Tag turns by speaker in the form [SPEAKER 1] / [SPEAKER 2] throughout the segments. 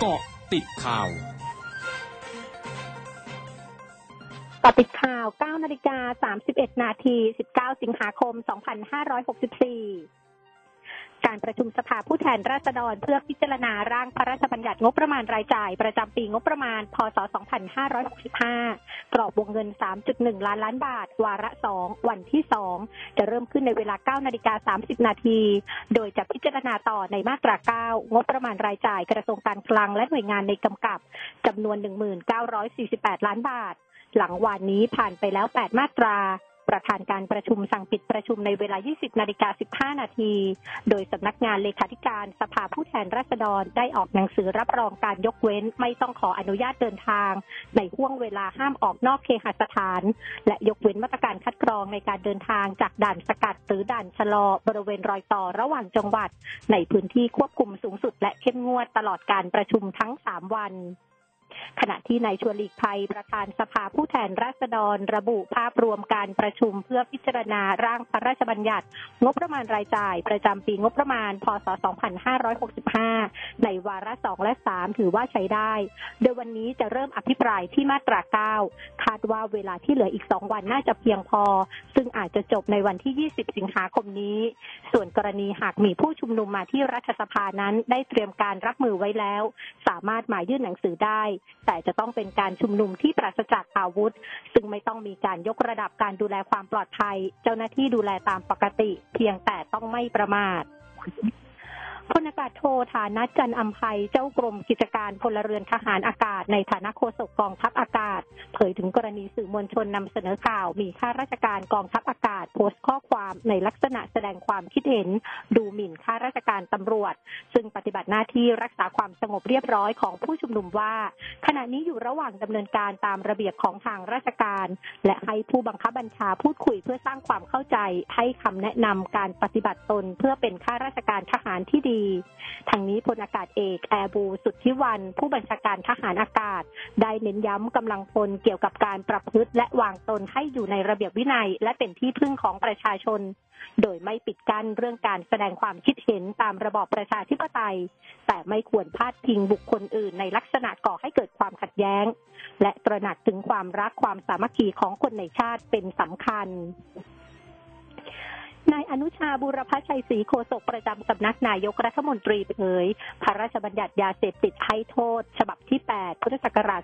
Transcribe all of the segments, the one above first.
[SPEAKER 1] เกาะติดข่าว
[SPEAKER 2] ต่อติดข่าว 9 นาฬิกา 31 นาที 19 สิงหาคม 2564 การประชุมสภาผู้แทนราษฎรเพื่อพิจารณาร่างพระราชบัญญัติงบประมาณรายจ่าย ประจำปีงบประมาณ พศ 2565 กรอบวงเงิน 3.1 ล้านล้านบาท วาระ 2 วันที่ 2 จะเริ่มขึ้นในเวลา 9 นาฬิกา 30 นาที โดยจะพิจารณาต่อในมาตรา 9 งบประมาณรายจ่ายกระทรวงการคลังและหน่วยงานในกำกับจำนวน 1948 ล้านบาท หลังวานนี้ผ่านไปแล้ว 8 มาตรา ประธานการประชุมสั่งปิดประชุมในเวลา 20 นาฬิกา 15 นาที โดยสำนักงานเลขาธิการสภาผู้แทนราษฎรได้ออกหนังสือรับรองการยกเว้น ไม่ต้องขออนุญาตเดินทาง ในห่วงเวลาห้ามออกนอกเคหสถาน และยกเว้นมาตรการคัดกรองในการเดินทางจากด่านสกัดหรือด่านชะลอบริเวณรอยต่อระหว่างจังหวัด ในพื้นที่ควบคุมสูงสุดและเข้มงวดตลอดการประชุมทั้ง 3 วัน ขณะที่นายชวนหลีกภัยประธานสภาผู้แทนราษฎร ระบุภาพรวมการประชุมเพื่อพิจารณาร่างพระราชบัญญัติ งบประมาณรายจ่าย ประจำปีงบประมาณ พศ 2565 ในวาระ 2 และ 3 ถือว่าใช้ได้ โดยวันนี้จะเริ่มอภิปรายที่มาตรา 9 คาดว่าเวลาที่เหลืออีก 2 วันน่าจะเพียงพอ ซึ่งอาจจะจบในวันที่ 20 สิงหาคมนี้ ส่วนกรณีหากมีผู้ชุมนุมมาที่รัฐสภานั้นได้เตรียมการรับมือไว้แล้ว สามารถมายื่นหนังสือได้แต่จะต้องเป็นการชุมนุมที่ปราศจากอาวุธ ซึ่งไม่ต้องมีการยกระดับการดูแลความปลอดภัย เจ้าหน้าที่ดูแลตามปกติ เพียงแต่ต้องไม่ประมาท พลอากาศโทฐานะจันอัมภัยเจ้ากรมกิจการพลเรือนทหารอากาศ ในฐานะโฆษกกองทัพอากาศ เผยถึงกรณีสื่อมวลชนนำเสนอข่าว มีข้าราชการกองทัพอากาศ โพสต์ข้อความในลักษณะแสดงความคิดเห็น ดูหมิ่นข้าราชการตำรวจ ซึ่งปฏิบัติหน้าที่รักษาความสงบเรียบร้อยของผู้ชุมนุมว่า ขณะนี้อยู่ระหว่างดำเนินการตามระเบียบของทางราชการ และให้ผู้บังคับบัญชาพูดคุยเพื่อสร้างความเข้าใจให้คำแนะนำการปฏิบัติตนเพื่อเป็นข้าราชการทหารที่ดีทางนี้พลอากาศเอกแอร์บูสุทธิวัน ผู้บัญชาการทหารอากาศ ได้เน้นย้ำกำลังพลเกี่ยวกับการประพฤติและวางตนให้อยู่ในระเบียบวินัย และเป็นที่พึ่งของประชาชน โดยไม่ปิดกั้นเรื่องการแสดงความคิดเห็นตามระบอบประชาธิปไตย แต่ไม่ควรพาดพิงบุคคลอื่นในลักษณะก่อให้เกิดความขัดแย้ง และตระหนักถึงความรักความสามัคคีของคนในชาติเป็นสำคัญ นายอนุชาบุรพชัยศรีโฆษกประจำสำนักนายกรัฐมนตรีเผยพระราชบัญญัติยาเสพติดให้โทษ ฉบับที่ 8 พุทธศักราช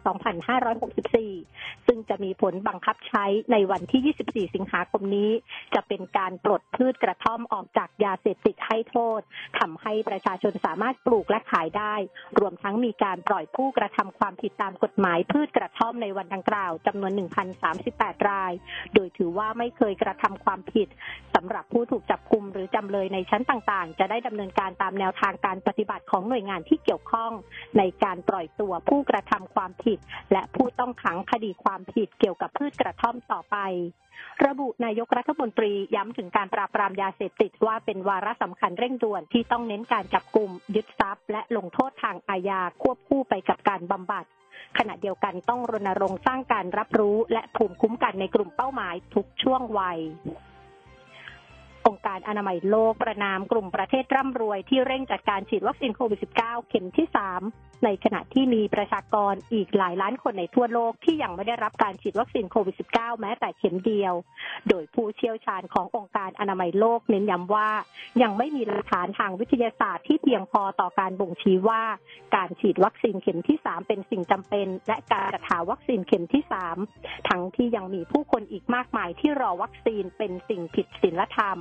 [SPEAKER 2] 2564 ซึ่งจะมีผลบังคับใช้ในวันที่ 24 สิงหาคมนี้ จะเป็นการปลดพืชกระท่อมออกจากยาเสพติดให้โทษทำให้ประชาชนสามารถปลูกและขายได้ รวมทั้งมีการปล่อยผู้กระทำความผิดตามกฎหมายพืชกระท่อมในวันดังกล่าวจำนวน 1,038 ราย โดยถือว่าไม่เคยกระทำความผิดสำหรับผู้ถูกจับกุมหรือจำเลยในชั้นต่างๆ จะได้ดำเนินการตามแนวทางการปฏิบัติของหน่วยงานที่เกี่ยวข้อง ในการปล่อยตัวผู้กระทำความผิด และผู้ต้องขังคดีความผิดเกี่ยวกับพืชกระท่อมต่อไประบุนายกรัฐมนตรีย้ำถึงการปราบปรามยาเสพติดว่าเป็นวาระสำคัญเร่งด่วนที่ต้องเน้นการจับกลุ่ม ยึดทรัพย์ และลงโทษทางอาญาควบคู่ไปกับการบำบัด ขณะเดียวกันต้องรณรงค์สร้างการรับรู้และภูมิคุ้มกันในกลุ่มเป้าหมายทุกช่วงวัย การอนามัยโลกประนามกลุ่มประเทศร่ำรวยที่เร่งจัดการฉีดวัคซีนโควิด -19 เข็มที่ 3 ในขณะที่มีประชากรอีกหลายล้านคนในทั่วโลกที่ยังไม่ได้รับการฉีดวัคซีนโควิด -19 แม้แต่เข็มเดียว โดยผู้เชี่ยวชาญขององค์การอนามัยโลกเน้นย้ำว่า ยังไม่มีหลักฐานทางวิทยาศาสตร์ที่เพียงพอต่อการบ่งชี้ว่า การฉีดวัคซีนเข็มที่ 3 เป็นสิ่งจำเป็น และการจัดหาวัคซีนเข็มที่ 3 ทั้งที่ยังมีผู้คนอีกมากมายที่รอวัคซีนเป็นสิ่งผิดศีลธรรม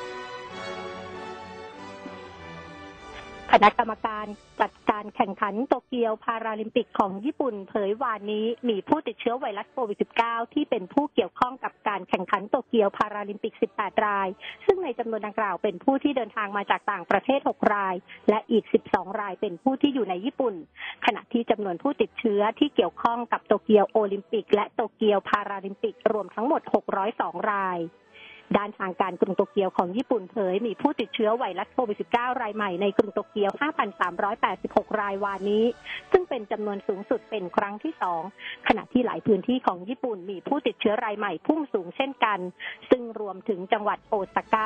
[SPEAKER 2] คณะกรรมการจัดการแข่งขันโตเกียวพาราลิมปิกของญี่ปุ่นเผยวานนี้มีผู้ติดเชื้อไวรัสโควิด -19 ที่เป็นผู้เกี่ยวข้องกับการแข่งขันโตเกียวพาราลิมปิก 18 ราย ซึ่งในจำนวนดังกล่าวเป็นผู้ที่เดินทางมาจากต่างประเทศ 6 ราย และอีก 12 รายเป็นผู้ที่อยู่ในญี่ปุ่น ขณะที่จำนวนผู้ติดเชื้อที่เกี่ยวข้องกับโตเกียวโอลิมปิก และโตเกียวพาราลิมปิกรวมทั้งหมด 602 ราย ด้านทางการกรุงโตเกียวของญี่ปุ่นเผย มีผู้ติดเชื้อไวรัสโควิด -19 รายใหม่ในกรุงโตเกียว 5,386 รายวานนี้ ซึ่งเป็นจำนวนสูงสุดเป็นครั้งที่สองขณะที่หลายพื้นที่ของญี่ปุ่นมีผู้ติดเชื้อรายใหม่พุ่งสูงเช่นกัน ซึ่งรวมถึงจังหวัดโอซาก้า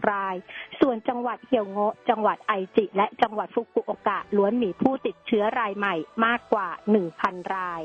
[SPEAKER 2] 2,296 ราย ส่วนจังหวัดเฮียวโงะ จังหวัดไอจิ และจังหวัดฟุกุโอกะล้วนมีผู้ติดเชื้อรายใหม่มากกว่า 1,000 ราย